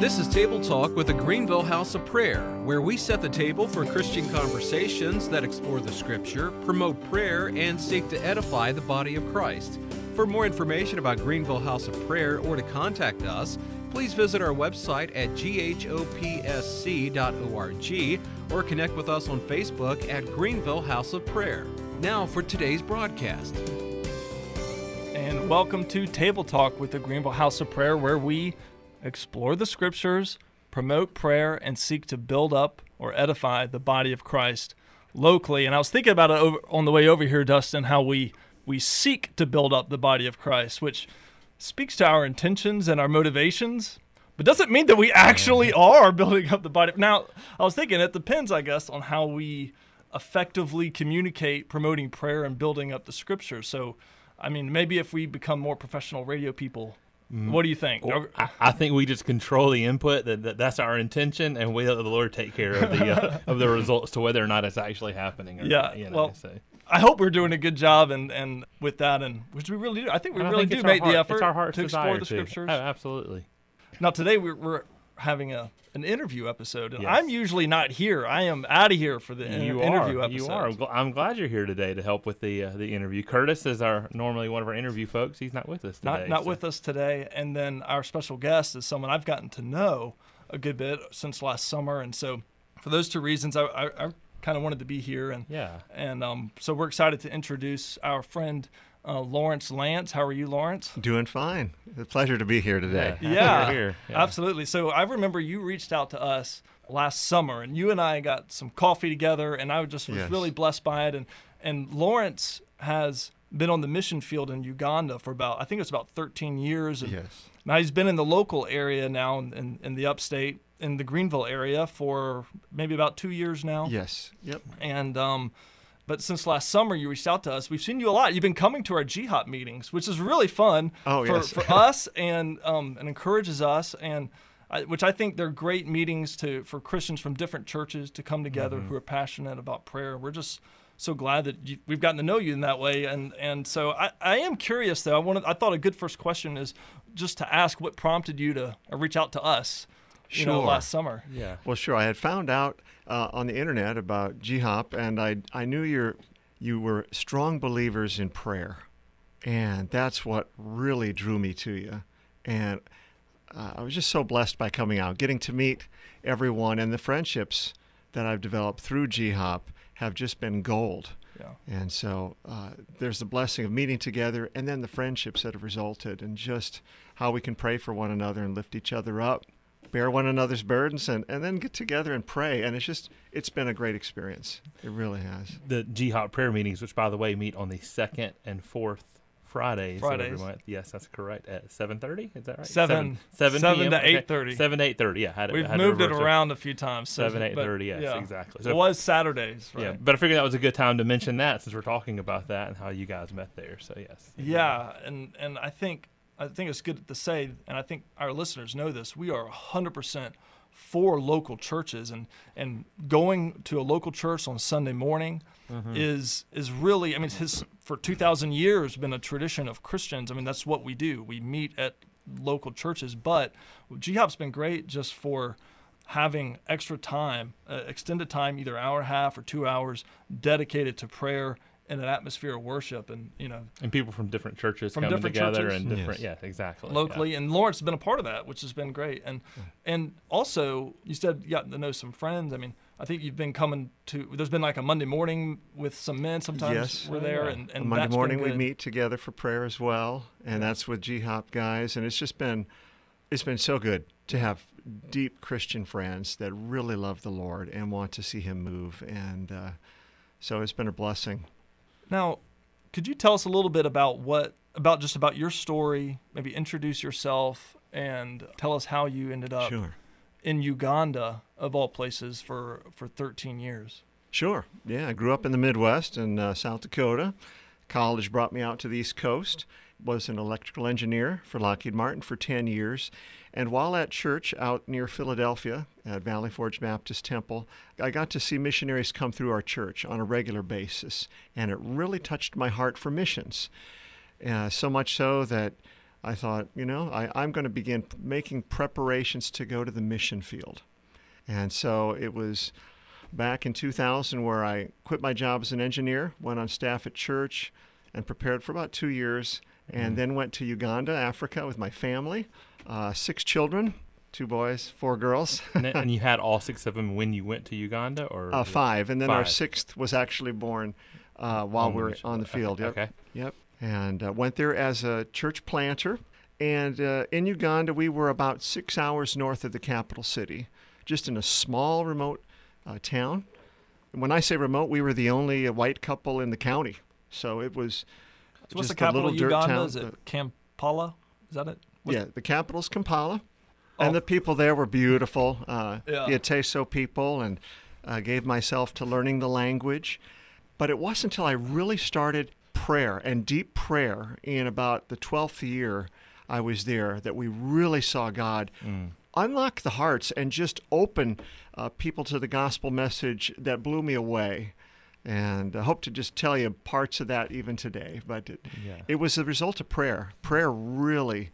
This is Table Talk with the Greenville House of Prayer, where we set the table for Christian conversations that explore the Scripture, promote prayer, and seek to edify the body of Christ. For more information about Greenville House of Prayer or to contact us, please visit our website at ghopsc.org or connect with us on Facebook at Greenville House of Prayer. Now for today's broadcast. And welcome to Table Talk with the Greenville House of Prayer, where we explore the scriptures, promote prayer, and seek to build up or edify the body of Christ locally. And I was thinking about it over, on the way over here, Dustin, how we we seek to build up the body of Christ, which speaks to our intentions and our motivations, but doesn't mean that we actually mm-hmm. are building up the body. Now, I was thinking it depends, I guess, on how we effectively communicate promoting prayer and building up the scriptures. So, I mean, maybe if we become more professional radio people, what do you think? Well, I, I, think we just control the input. That, that, that's our intention, and we let the Lord take care of the uh, of the results to whether or not it's actually happening. yeah. Not, you know, well, so. I hope we're doing a good job, and, and with that, and which we really do. I think we I really think do make our the effort it's our heart's to explore the desire to. scriptures. Oh, absolutely. Now today we're, we're having a an interview episode, and Yes. I'm usually not here. I am out of here for the in- You interview are. episode. You are. I'm I'm glad you're here today to help with the uh, the interview. Curtis is our normally one of our interview folks. He's not with us today. not not so- with us today. And then our special guest is someone I've gotten to know a good bit since last summer, and so for those two reasons, I, I, I kind of wanted to be here, and Yeah. and um, so we're excited to introduce our friend uh, Lawrence Lance. How are you, Lawrence? Doing fine. It's a pleasure to be here today. Yeah. Yeah, here. Yeah. absolutely. So I remember you reached out to us last summer, and you and I got some coffee together, and I just was Yes. really blessed by it. And and Lawrence has been on the mission field in Uganda for about I think it's about 13 years. And Yes. now he's been in the local area now in, in, in the upstate in the Greenville area for maybe about two years now. Yes. Yep. And um, but since last summer you reached out to us, we've seen you a lot. You've been coming to our GHOP meetings, which is really fun Oh, for, yes. for us and um, and encourages us and. I, which I think they're great meetings to for Christians from different churches to come together Mm-hmm. who are passionate about prayer. We're just so glad that you, we've gotten to know you in that way, and and so I, I am curious though. I wanted I thought a good first question is just to ask what prompted you to uh, reach out to us, you know, Sure. last summer. Yeah. Well, sure. I had found out uh, on the internet about GHOP, and I I knew you you were strong believers in prayer, and that's what really drew me to you. And uh, I was just so blessed by coming out, getting to meet everyone, and the friendships that I've developed through GHOP have just been gold. Yeah. And so uh, there's the blessing of meeting together, and then the friendships that have resulted, and just how we can pray for one another and lift each other up, bear one another's burdens, and, and then get together and pray. And it's just, it's been a great experience. It really has. The GHOP prayer meetings, which by the way meet on the second and fourth Fridays, of every Fridays. month. Yes, that's correct. At seven thirty, is that right? Seven PM? to Okay. 8:30. Seven to eight thirty. Yeah, had it, We've had moved it reverse around a few times. so- Seven, eight but, thirty. Yes, yeah. exactly. It was Saturdays, right? Yeah, but I figured that was a good time to mention that since we're talking about that and how you guys met there. So yes. Yeah, and and I think I think it's good to say, and I think our listeners know this. We are hundred percent for local churches, and and going to a local church on Sunday morning is is really. I mean, his for two thousand years been a tradition of Christians. I mean, that's what we do. We meet at local churches, but GHOP's been great just for having extra time, uh, extended time, either hour and a half or two hours, dedicated to prayer in an atmosphere of worship, and you know And people from different churches From coming different together churches? and different. Yes. Yeah, exactly. yeah. locally and Lawrence has been a part of that which has been great and and also you said you got to know some friends I mean I think you've been coming to there's been like a Monday morning with some men sometimes Yes. we're there yeah. and, and Monday that's been morning we meet together for prayer as well, and that's with GHOP guys, and it's just been, it's been so good to have deep Christian friends that really love the Lord and want to see Him move, and uh, so it's been a blessing. Now could you tell us a little bit about what about just about your story maybe introduce yourself and tell us how you ended up Sure. in Uganda of all places for for 13 years Sure. Yeah, I grew up in the Midwest in uh, South Dakota. College brought me out to the East Coast. Was an electrical engineer for Lockheed Martin for 10 years. And while at church out near Philadelphia at Valley Forge Baptist Temple, I got to see missionaries come through our church on a regular basis. And it really touched my heart for missions. Uh, so much so that I thought, you know, I, I'm going to begin making preparations to go to the mission field. And so it was back in 2000 where I quit my job as an engineer, went on staff at church, and prepared for about two years, and then went to Uganda, Africa, with my family, uh, six children, two boys, four girls. and, then- and you had all six of them when you went to Uganda, or Uh, five, and then our sixth was actually born uh, while we were on the field. Yep. okay. Yep. And uh, went there as a church planter. And uh, in Uganda, we were about six hours north of the capital city, just in a small, remote uh, town. And when I say remote, we were the only white couple in the county. So it was So what's the capital of Uganda? town. Is it Kampala? Is that it? What's yeah, the capital's Kampala, Oh. and the people there were beautiful. Uh, Yeah. The Ateso people, and uh, gave myself to learning the language. But it wasn't until I really started prayer and deep prayer in about the 12th year I was there that we really saw God unlock the hearts and just open uh, people to the gospel message that blew me away. And I hope to just tell you parts of that even today. But it, Yeah. it was the result of prayer. Prayer really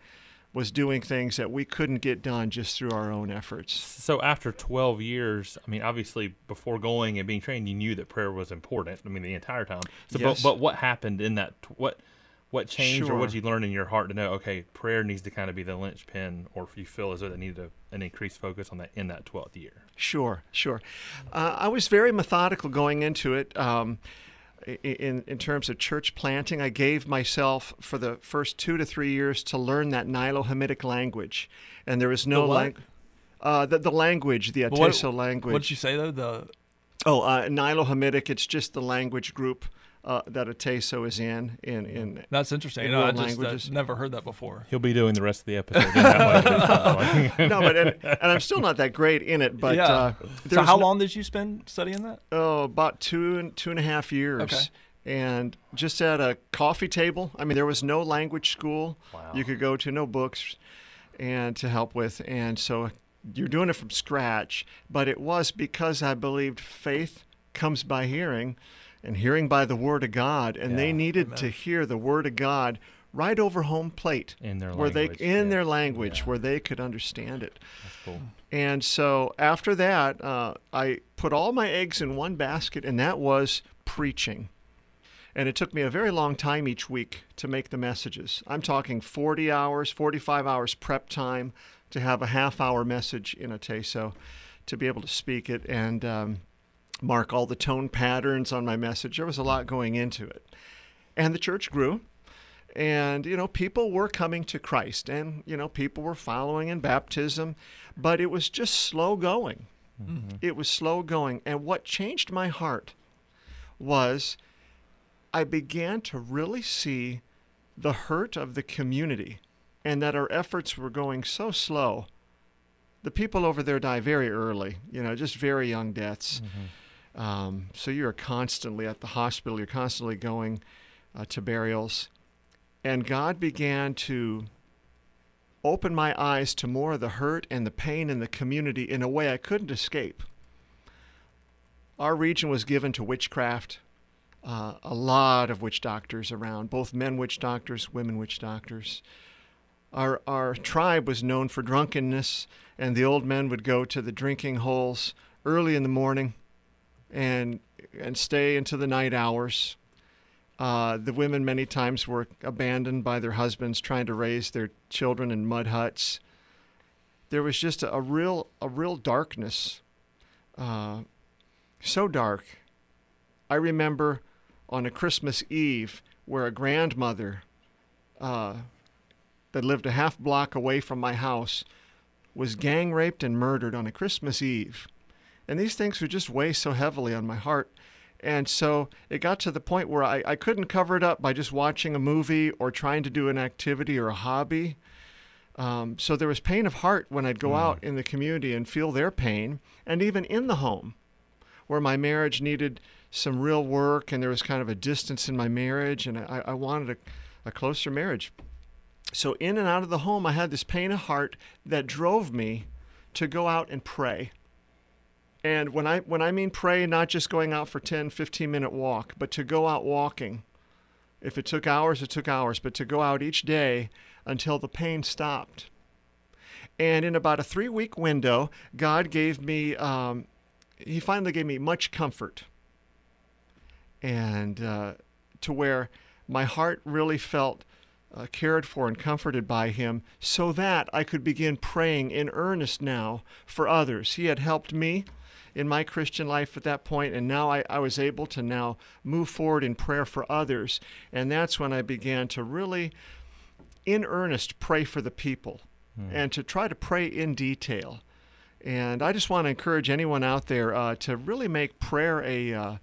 was doing things that we couldn't get done just through our own efforts. So after 12 years, I mean, obviously before going and being trained, you knew that prayer was important. I mean, the entire time. So, Yes. but, but what happened in that? What what changed or what did you learn in your heart to know? Okay, prayer needs to kind of be the linchpin, or if you feel as though that needed a, an increased focus on that in that 12th year. Sure, sure. Uh, I was very methodical going into it. Um, in in terms of church planting, I gave myself for the first two to three years to learn that Nilo-Hamitic language, and there was no The what? uh, the, the language, the But what- Ateso language. What did you say though? The Oh, uh, Nilo-Hamitic. It's just the language group uh, that Ateso is in. In in that's interesting. In You know, I world just uh, languages. never heard that before. He'll be doing the rest of the episode. in that way. no, but and, and I'm still not that great in it. But Yeah. uh, So how long did you spend studying that? Oh, about two and two and a half years. Okay. And just at a coffee table. I mean, there was no language school Wow. you could go to, no books, and to help with. And so you're doing it from scratch. But it was because I believed faith comes by hearing, and hearing by the word of God. And they needed Amen. to hear the word of God right over home plate, in their where language. they in yeah. their language, Yeah. where they could understand it. Cool. And so after that, uh, I put all my eggs in one basket, and that was preaching. And it took me a very long time each week to make the messages. I'm talking 40 hours, 45 hours prep time to have a half hour message in Ateso, to be able to speak it and um, mark all the tone patterns on my message. There was a lot going into it. And the church grew. And you know people were coming to christ and you know people were following in baptism but it was just slow going. Mm-hmm. It was slow going. And what changed my heart was i began to really see the hurt of the community and that our efforts were going so slow. The people over there die very early you know just very young deaths mm-hmm. Um, so you're constantly at the hospital you're constantly going uh, to burials and God began to open my eyes to more of the hurt and the pain in the community in a way I couldn't escape. Our region was given to witchcraft, uh, a lot of witch doctors around, both men witch doctors, women witch doctors. Our, our tribe was known for drunkenness, and the old men would go to the drinking holes early in the morning and, and stay into the night hours. Uh, the women many times were abandoned by their husbands trying to raise their children in mud huts. There was just a, a real a real darkness, uh, so dark. I remember on a Christmas Eve where a grandmother uh, that lived a half block away from my house was gang raped and murdered on a Christmas Eve. And these things would just weigh so heavily on my heart. And so it got to the point where I, I couldn't cover it up by just watching a movie or trying to do an activity or a hobby. Um, so there was pain of heart when I'd go out in the community and feel their pain, and even in the home, where my marriage needed some real work and there was kind of a distance in my marriage, and I, I wanted a, a closer marriage. So in and out of the home, I had this pain of heart that drove me to go out and pray. And when I when I mean pray, not just going out for 10, 15 minute walk, but to go out walking If it took hours, it took hours, but to go out each day until the pain stopped. And in about a three week window, God gave me, um, He finally gave me much comfort. And uh, to where my heart really felt uh, cared for and comforted by Him, so that I could begin praying in earnest now for others. He had helped me in my Christian life at that point, and now I, I was able to now move forward in prayer for others. And that's when I began to really, in earnest, pray for the people and to try to pray in detail. And I just want to encourage anyone out there uh, to really make prayer a, uh,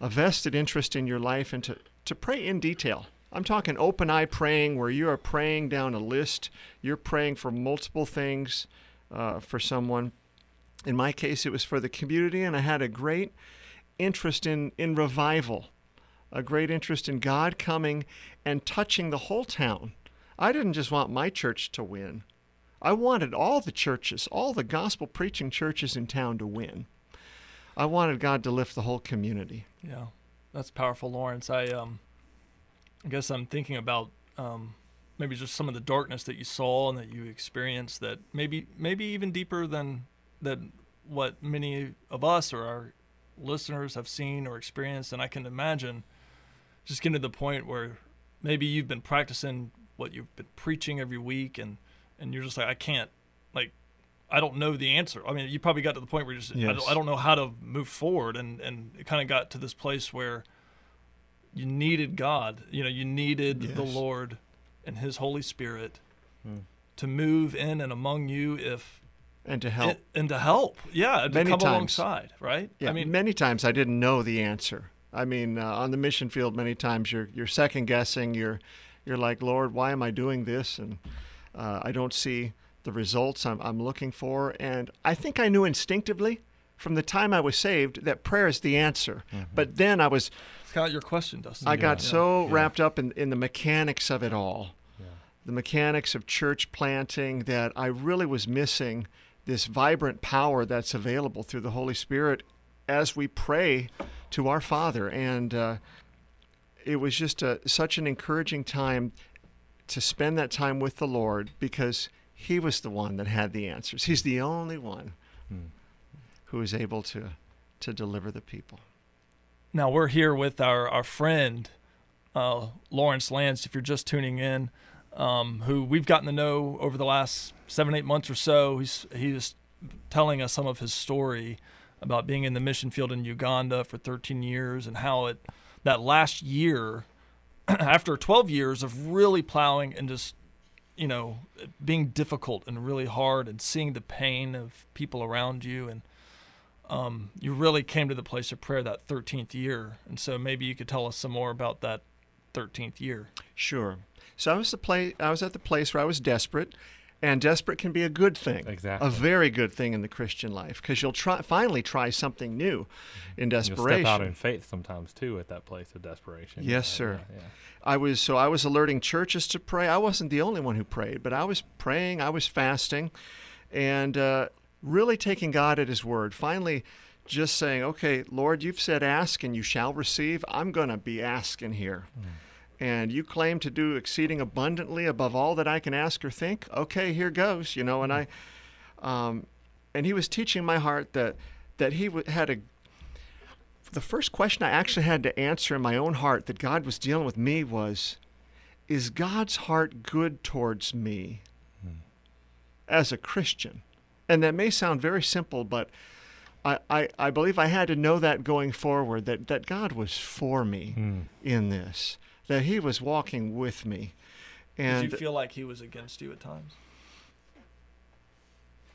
a vested interest in your life and to, to pray in detail. I'm talking open eye praying where you are praying down a list, you're praying for multiple things uh, for someone. In my case, it was for the community, and I had a great interest in, in revival, a great interest in God coming and touching the whole town. I didn't just want my church to win. I wanted all the churches, all the gospel preaching churches in town to win. I wanted God to lift the whole community. Yeah, that's powerful, Lawrence. I um, I guess I'm thinking about um, maybe just some of the darkness that you saw and that you experienced. That maybe maybe even deeper than than what many of us or our listeners have seen or experienced. And I can imagine just getting to the point where maybe you've been practicing what you've been preaching every week and and you're just like I can't like I don't know the answer. I mean, you probably got to the point where you just I, don't, I don't know how to move forward, and and it kind of got to this place where you needed God. You know, you needed the Lord and His Holy Spirit Hmm. to move in and among you, if And to help. and, and to help. Yeah, to Many come times. alongside. Right. Yeah, I mean, many times I didn't know the answer. I mean, uh, on the mission field, many times you're you're second guessing. You're you're like, Lord, why am I doing this? And uh, I don't see the results I'm, I'm looking for. And I think I knew instinctively from the time I was saved that prayer is the answer. But then I was it's kind of your question, Dustin. I got Yeah. so Yeah. wrapped up in, in the mechanics of it all, Yeah. the mechanics of church planting, that I really was missing this vibrant power that's available through the Holy Spirit as we pray to our Father. And uh, it was just a, such an encouraging time to spend that time with the Lord because He was the one that had the answers. He's the only one Hmm. who is able to, to deliver the people. Now we're here with our our friend uh, Lawrence Lance. If you're just tuning in, um, who we've gotten to know over the last seven eight months or so, he's he's telling us some of his story about being in the mission field in Uganda for 13 years and how it that last year, after 12 years of really plowing and just you know being difficult and really hard and seeing the pain of people around you and um, you really came to the place of prayer that 13th year. And so maybe you could tell us some more about that 13th year. Sure. So I was the play. I was at the place where I was desperate, and desperate can be a good thing. Exactly. A very good thing in the Christian life because you'll try finally try something new in desperation. You'll step out in faith sometimes too at that place of desperation. Yes, sir. Yeah, yeah. I was so I was alerting churches to pray. I wasn't the only one who prayed, but I was praying. I was fasting, and uh, really taking God at His word. Finally, just saying, "Okay, Lord, you've said ask and you shall receive. I'm going to be asking here." And you claim to do exceeding abundantly above all that I can ask or think. Okay, here goes. You know, and I, um, and he was teaching my heart that that he had a the first question I actually had to answer in my own heart that God was dealing with me was Is God's heart good towards me as a Christian? And that may sound very simple, but I, I, I believe I had to know that going forward that, that God was for me Hmm. in this, that He was walking with me. And Did you feel like he was against you at times?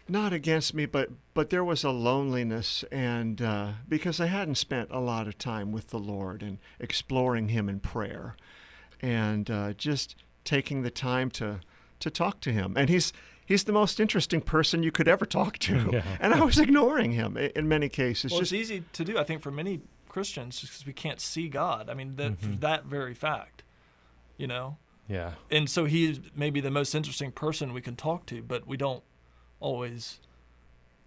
not against me, but but there was a loneliness, and uh, because I hadn't spent a lot of time with the Lord and exploring Him in prayer, and uh, just taking the time to to talk to Him, and He's He's the most interesting person you could ever talk to, Yeah. and I was ignoring Him in many cases. well, just it's easy to do, I think, for many Christians because we can't see God. I mean, that for Mhm. that very fact, you know? Yeah. And so he's maybe the most interesting person we can talk to, but we don't always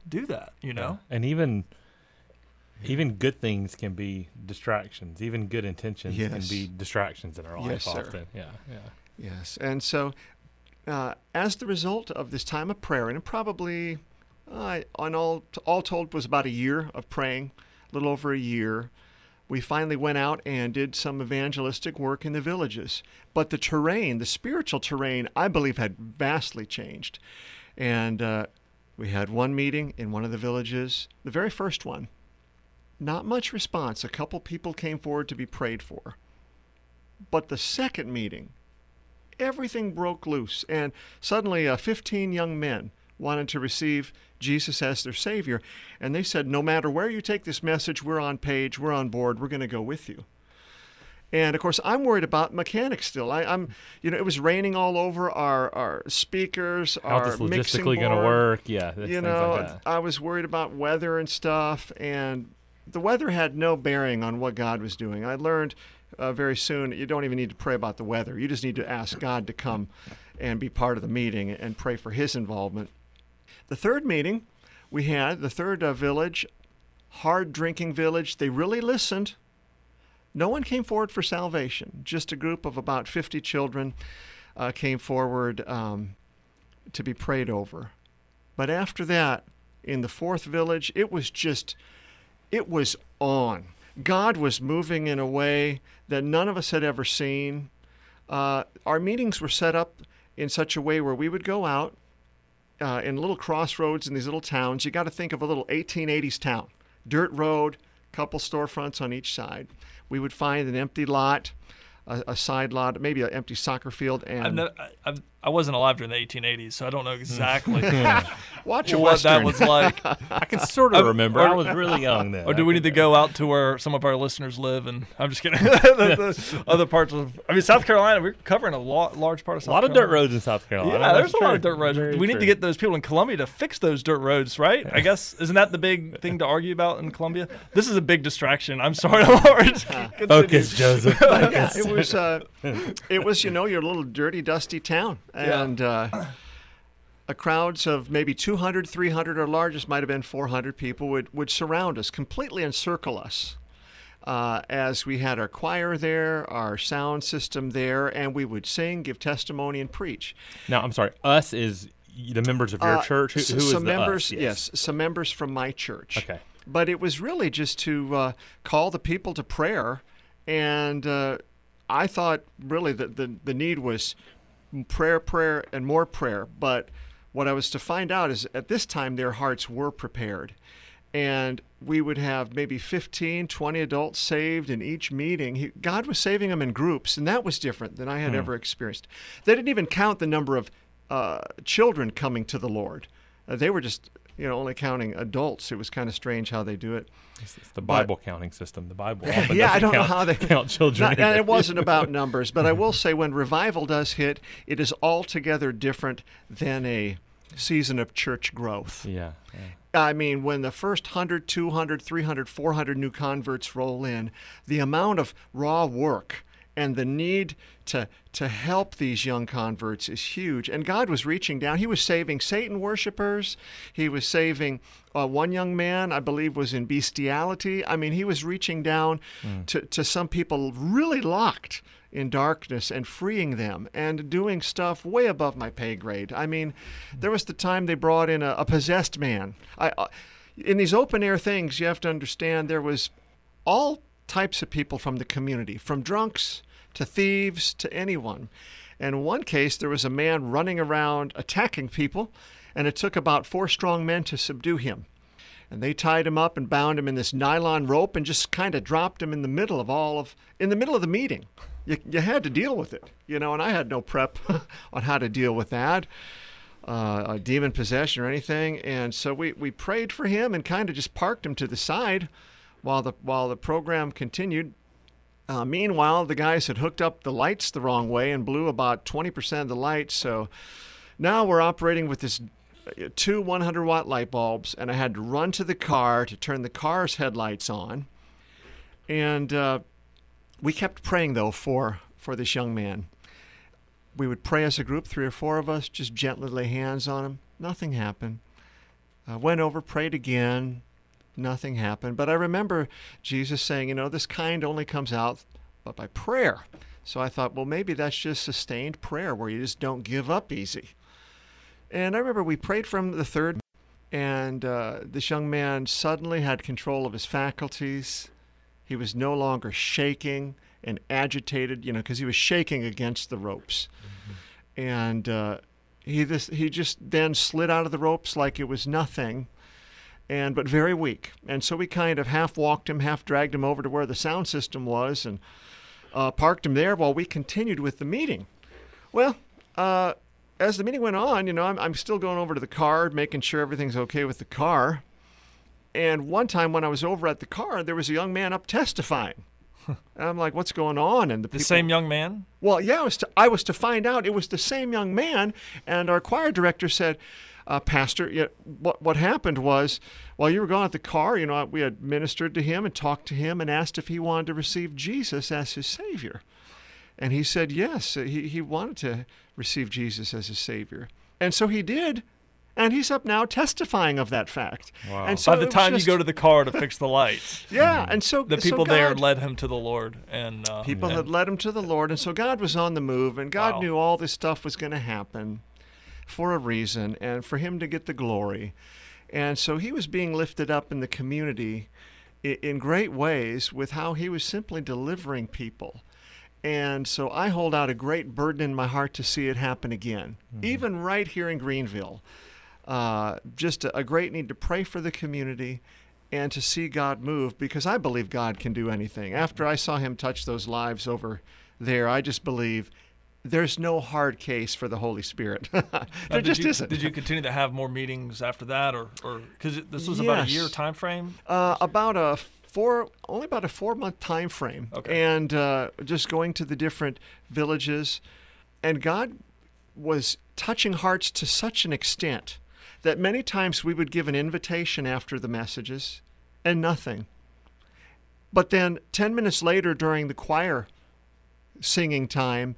do that, you know? Yeah. And even Even good things can be distractions. Even good intentions can be distractions in our life Yes, sir. often. Yeah, yeah. Yes, and so uh, as the result of this time of prayer, and probably, uh, on all all told, was about a year of praying, a little over a year. We finally went out and did some evangelistic work in the villages. But the terrain, the spiritual terrain, I believe had vastly changed. And uh, we had one meeting in one of the villages, the very first one. Not much response. A couple people came forward to be prayed for. But the second meeting, everything broke loose, and suddenly uh, 15 young men wanted to receive Jesus as their Savior. And they said, No matter where you take this message, we're on page, we're on board, we're going to go with you. And of course, I'm worried about mechanics still. I, I'm, you know, it was raining all over our, our speakers, How our this mixing logistically going to work? Yeah, you know, like. I was worried about weather and stuff, and the weather had no bearing on what God was doing. I learned uh, very soon you don't even need to pray about the weather. You just need to ask God to come and be part of the meeting and pray for His involvement. The third meeting we had, the third uh, village, hard drinking village, they really listened. No one came forward for salvation. Just a group of about 50 children uh, came forward um, to be prayed over. But after that, in the fourth village, it was just, it was on. God was moving in a way that none of us had ever seen. Uh, our meetings were set up in such a way where we would go out uh, in little crossroads in these little towns. You got to think of a little 1880s town, dirt road, couple storefronts on each side. We would find an empty lot, a, a side lot, maybe an empty soccer field, and I've never, I've, I wasn't alive during the 1880s, so I don't know exactly watch a what that western. was like. I can sort of remember. or- I was really young then. Or do I we can- need to go out to where some of our listeners live? And I'm just kidding. the, the other parts of, I mean, South Carolina, we're covering a lot, large part of South Carolina. A South lot of Carolina. dirt roads in South Carolina. Yeah, there's That's a lot of true. dirt roads. Very we need true. to get those people in Columbia to fix those dirt roads, right? I guess isn't that the big thing to argue about in Columbia? This is a big distraction. I'm sorry, Lord. Focus, Joseph. yeah, it was uh, it was you know your little dirty dusty town Yeah. and uh, a crowds of maybe 200 300 our largest might have been 400 people would, would surround us completely encircle us uh, as we had our choir there our sound system there and we would sing give testimony and preach Now, I'm sorry. Us is the members of your Uh, church. Who, s- who is some the members us? yes some members from my church Okay. but it was really just to uh, call the people to prayer and uh, i thought really that the, the need was prayer prayer and more prayer. But what i was to find out is at this time their hearts were prepared. And we would have maybe 15 20 adults saved in each meeting. He, god was saving them in groups and that was different than i had ever experienced. They didn't even count the number of uh, children coming to the lord. Uh, they were just you know only counting adults it was kind of strange how they do it It's, it's the Bible counting system. The Bible. yeah, I don't know how they count children. Not- and it wasn't about numbers, but I will say when revival does hit, it is altogether different than a season of church growth. Yeah. yeah. I mean, when the first 100, 200, 300, 400 new converts roll in, the amount of raw work and the need to to help these young converts is huge. And God was reaching down. He was saving Satan worshipers. He was saving uh, one young man, I believe, was in bestiality. I mean, he was reaching down to, to some people really locked in darkness and freeing them and doing stuff way above my pay grade. I mean, there was the time they brought in a, a possessed man. I, uh, in these open air things, you have to understand there was all types of people from the community, from drunks to thieves to anyone. And in one case, there was a man running around attacking people, and it took about four strong men to subdue him. And they tied him up and bound him in this nylon rope and just kind of dropped him in the middle of all of, in the middle of the meeting. You, you had to deal with it, you know, and I had no prep on how to deal with that, uh, a demon possession or anything. And so we, we prayed for him and kind of just parked him to the side while the, while the program continued. Uh, meanwhile, the guys had hooked up the lights the wrong way and blew about 20% of the lights. So now we're operating with this uh, two 100 watt light bulbs, and I had to run to the car to turn the car's headlights on. And uh, we kept praying though for for this young man. We would pray as a group, three or four of us, just gently lay hands on him. Nothing happened. Uh, went over, prayed again. Nothing happened. But I remember Jesus saying, you know, this kind only comes out but by prayer. So I thought, well, maybe that's just sustained prayer where you just don't give up easy. And I remember we prayed from the third, and uh, this young man suddenly had control of his faculties. He was no longer shaking and agitated, you know, because he was shaking against the ropes. Mm-hmm. And uh, he this, he just then slid out of the ropes like it was nothing, and but very weak. And so we kind of half walked him, half dragged him over to where the sound system was, and uh, parked him there while we continued with the meeting. Well, uh, as the meeting went on, you know, I'm, I'm still going over to the car, making sure everything's okay with the car. And one time when I was over at the car, there was a young man up testifying. and I'm like, what's going on? And the, the people, same young man? Well, yeah, I was, to, I was to find out it was the same young man. And our choir director said, uh, Pastor, yeah, what, what happened was while you were gone at the car, you know, we had ministered to him and talked to him and asked if he wanted to receive Jesus as his Savior. And he said yes, he, he wanted to receive Jesus as his Savior. And so he did. And he's up now testifying of that fact. Wow. And so By the time just, you go to the car to fix the lights, yeah, and so the people so God, there led him to the Lord, and uh, people had led him to the Lord, and so God was on the move, and God wow. knew all this stuff was going to happen for a reason, and for Him to get the glory. And so he was being lifted up in the community in great ways with how he was simply delivering people. And so I hold out a great burden in my heart to see it happen again, mm-hmm. even right here in Greenville. Uh, just a, a, great need to pray for the community and to see God move because I believe God can do anything. After I saw him touch those lives over there, I just believe there's no hard case for the Holy Spirit. there just you, isn't. Did you continue to have more meetings after that, or because this was yes. about a year time frame? Uh, about a four, only about a four month time frame, okay. and uh, just going to the different villages, and God was touching hearts to such an extent that many times we would give an invitation after the messages, and nothing. But then ten minutes later, during the choir singing time,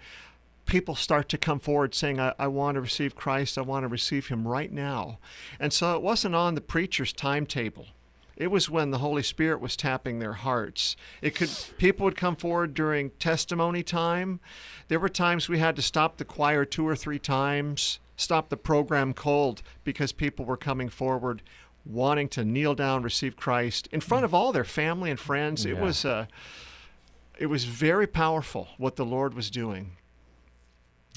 people start to come forward saying, I, I, want to receive Christ, I want to receive Him right now. And so it wasn't on the preacher's timetable. It was when the Holy Spirit was tapping their hearts. It could people would come forward during testimony time. There were times we had to stop the choir two or three times, stop the program cold because people were coming forward wanting to kneel down, receive Christ in front of all their family and friends. Yeah. It was uh, it was very powerful what the Lord was doing.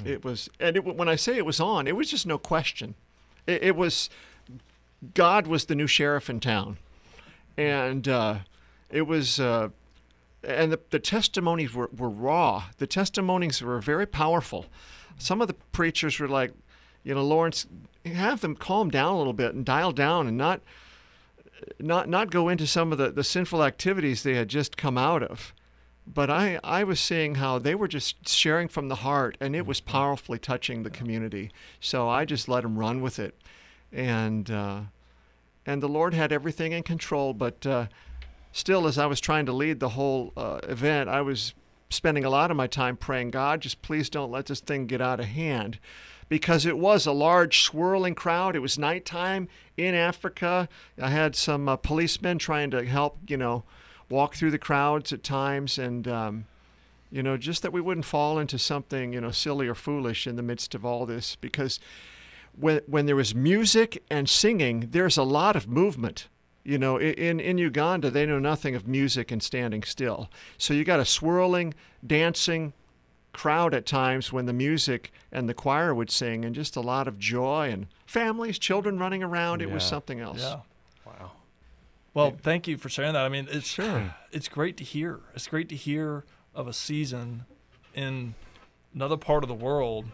It was, and it, when I say it was on, it was just no question. It, it was, God was the new sheriff in town, and uh, it was, uh, and the, the testimonies were, were raw. The testimonies were very powerful. Some of the preachers were like, you know, Lawrence, have them calm down a little bit and dial down and not, not, not go into some of the, the sinful activities they had just come out of but I, I was seeing how they were just sharing from the heart and it was mm-hmm. powerfully touching the community. So i just let them run with it. And uh, and the lord had everything in control but uh, still as i was trying to lead the whole uh, event i was spending a lot of my time praying god just please don't let this thing get out of hand. Because it was a large swirling crowd. It was nighttime in africa. I had some uh, policemen trying to help you know walk through the crowds at times and um, you know just that we wouldn't fall into something you know silly or foolish in the midst of all this because when when there was music and singing there's a lot of movement. You know in in Uganda they know nothing of music and standing still. So you got a swirling dancing crowd at times when the music and the choir would sing and just a lot of joy and families children running around. Yeah. it was something else. Yeah well, thank you for sharing that. I mean, it's sure. it's great to hear. It's great to hear of a season in another part of the world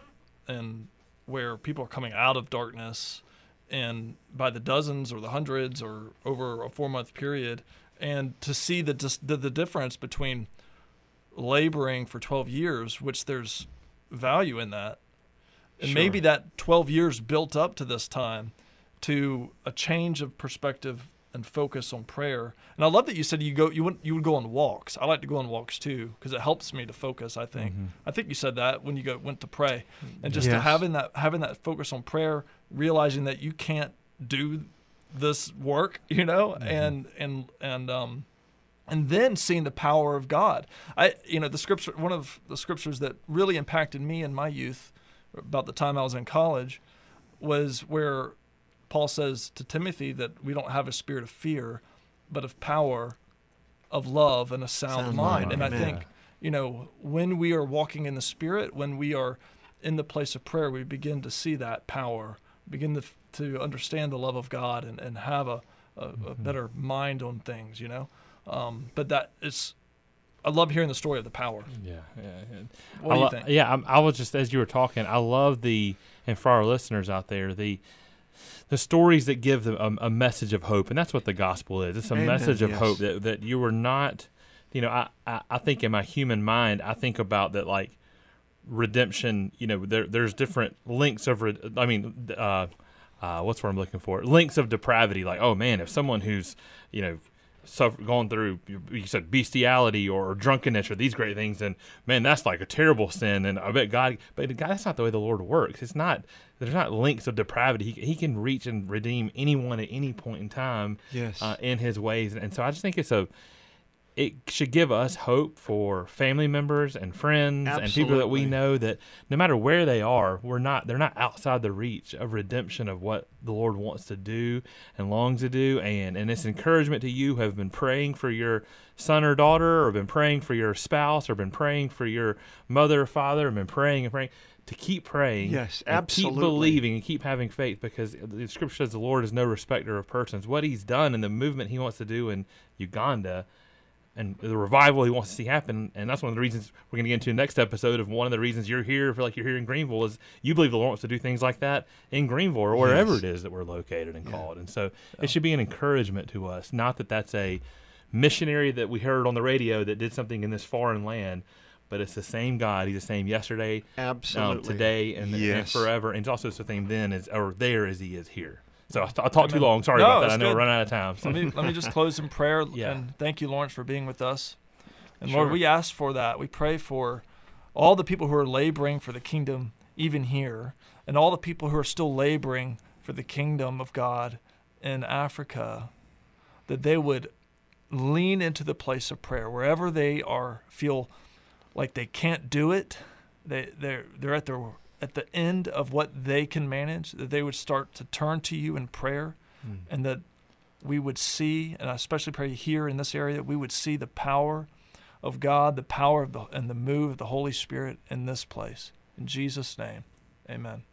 and where people are coming out of darkness and by the dozens or the hundreds or over a 4-month period and to see the, the the difference between laboring for 12 years, which there's value in that. And sure. maybe that 12 years built up to this time to a change of perspective and focus on prayer. And I love that you said you go you would you would go on walks. I like to go on walks too because it helps me to focus. I think mm-hmm. I think you said that when you go went to pray, and just yes. having that having that focus on prayer, realizing that you can't do this work, you know, Mm-hmm. and and and um, and then seeing the power of God. I, you know, the scripture. One of the scriptures that really impacted me in my youth, about the time I was in college, was where Paul says to Timothy that we don't have a spirit of fear, but of power, of love, and a sound, Sound mind. And I think, you know, when we are walking in the Spirit, when we are in the place of prayer, we begin to see that power, begin to, to understand the love of God, and, and have a, a, a better mind on things, you know. Um, but that is, I love hearing the story of the power. Yeah, yeah. yeah. What I do you lo- think? Yeah, I'm, I was just as you were talking. I love the and for our listeners out there, the the stories that give them a, a message of hope, and that's what the gospel is. It's a Amen, message of yes. hope that that you are not. You know, I, I I think in my human mind, I think about that like redemption. You know, there there's different links of. I mean, uh, uh, what's what I'm looking for? Links of depravity. Like, oh man, if someone who's you know suffer, going through you said bestiality or drunkenness or these great things and man that's like a terrible sin and i bet god but god that's not the way the lord works it's not there's not links of depravity he, he can reach and redeem anyone at any point in time Yes. uh, in his ways and so i just think it's a it should give us hope for family members and friends and people that we know that no matter where they are, we're not they're not outside the reach of redemption of what the Lord wants to do and longs to do. And and it's encouragement to you who have been praying for your son or daughter or been praying for your spouse or been praying for your mother or father and been praying and praying to keep praying Yes, and absolutely. keep believing and keep having faith because the scripture says the Lord is no respecter of persons. What he's done and the movement he wants to do in Uganda and the revival he wants to see happen. And that's one of the reasons we're going to get into next episode of one of the reasons you're here, feel like you're here in Greenville, is you believe the Lord wants to do things like that in Greenville or wherever Yes. it is that we're located and Yeah. called. And so it should be an encouragement to us. Not that that's a missionary that we heard on the radio that did something in this foreign land. But it's the same God. He's the same yesterday, Absolutely. um, today, and, and forever. And it's also the same then as or there as He is here. So I, I talked too long. Sorry No, about that. I know good. we're running out of time. So. let me let me just close in prayer Yeah. and thank you, Lawrence, for being with us. And Sure. Lord, we ask for that. We pray for all the people who are laboring for the kingdom, even here, and all the people who are still laboring for the kingdom of God in Africa, that they would lean into the place of prayer wherever they are feel like they can't do it. They they're they're at their at the end of what they can manage. That they would start to turn to you in prayer Mm. and that we would see, and I especially pray here in this area, that we would see the power of God, the power of the, and the move of the Holy Spirit in this place. In Jesus' name, amen.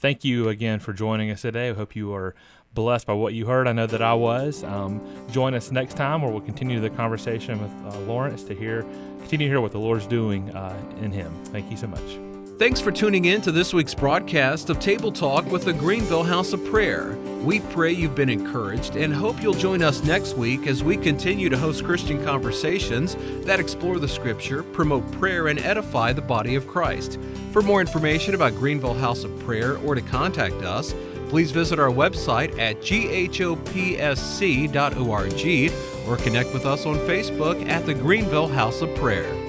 thank you again for joining us today. I hope you are blessed by what you heard. I know that I was. Um, join us next time where we'll continue the conversation with uh, Lawrence to hear, continue to hear what the Lord's doing uh, in him. Thank you so much. Thanks for tuning in to this week's broadcast of Table Talk with the Greenville House of Prayer. We pray you've been encouraged and hope you'll join us next week as we continue to host Christian conversations that explore the Scripture, promote prayer, and edify the body of Christ. For more information about Greenville House of Prayer or to contact us, please visit our website at ghopsc.org or connect with us on Facebook at the Greenville House of Prayer.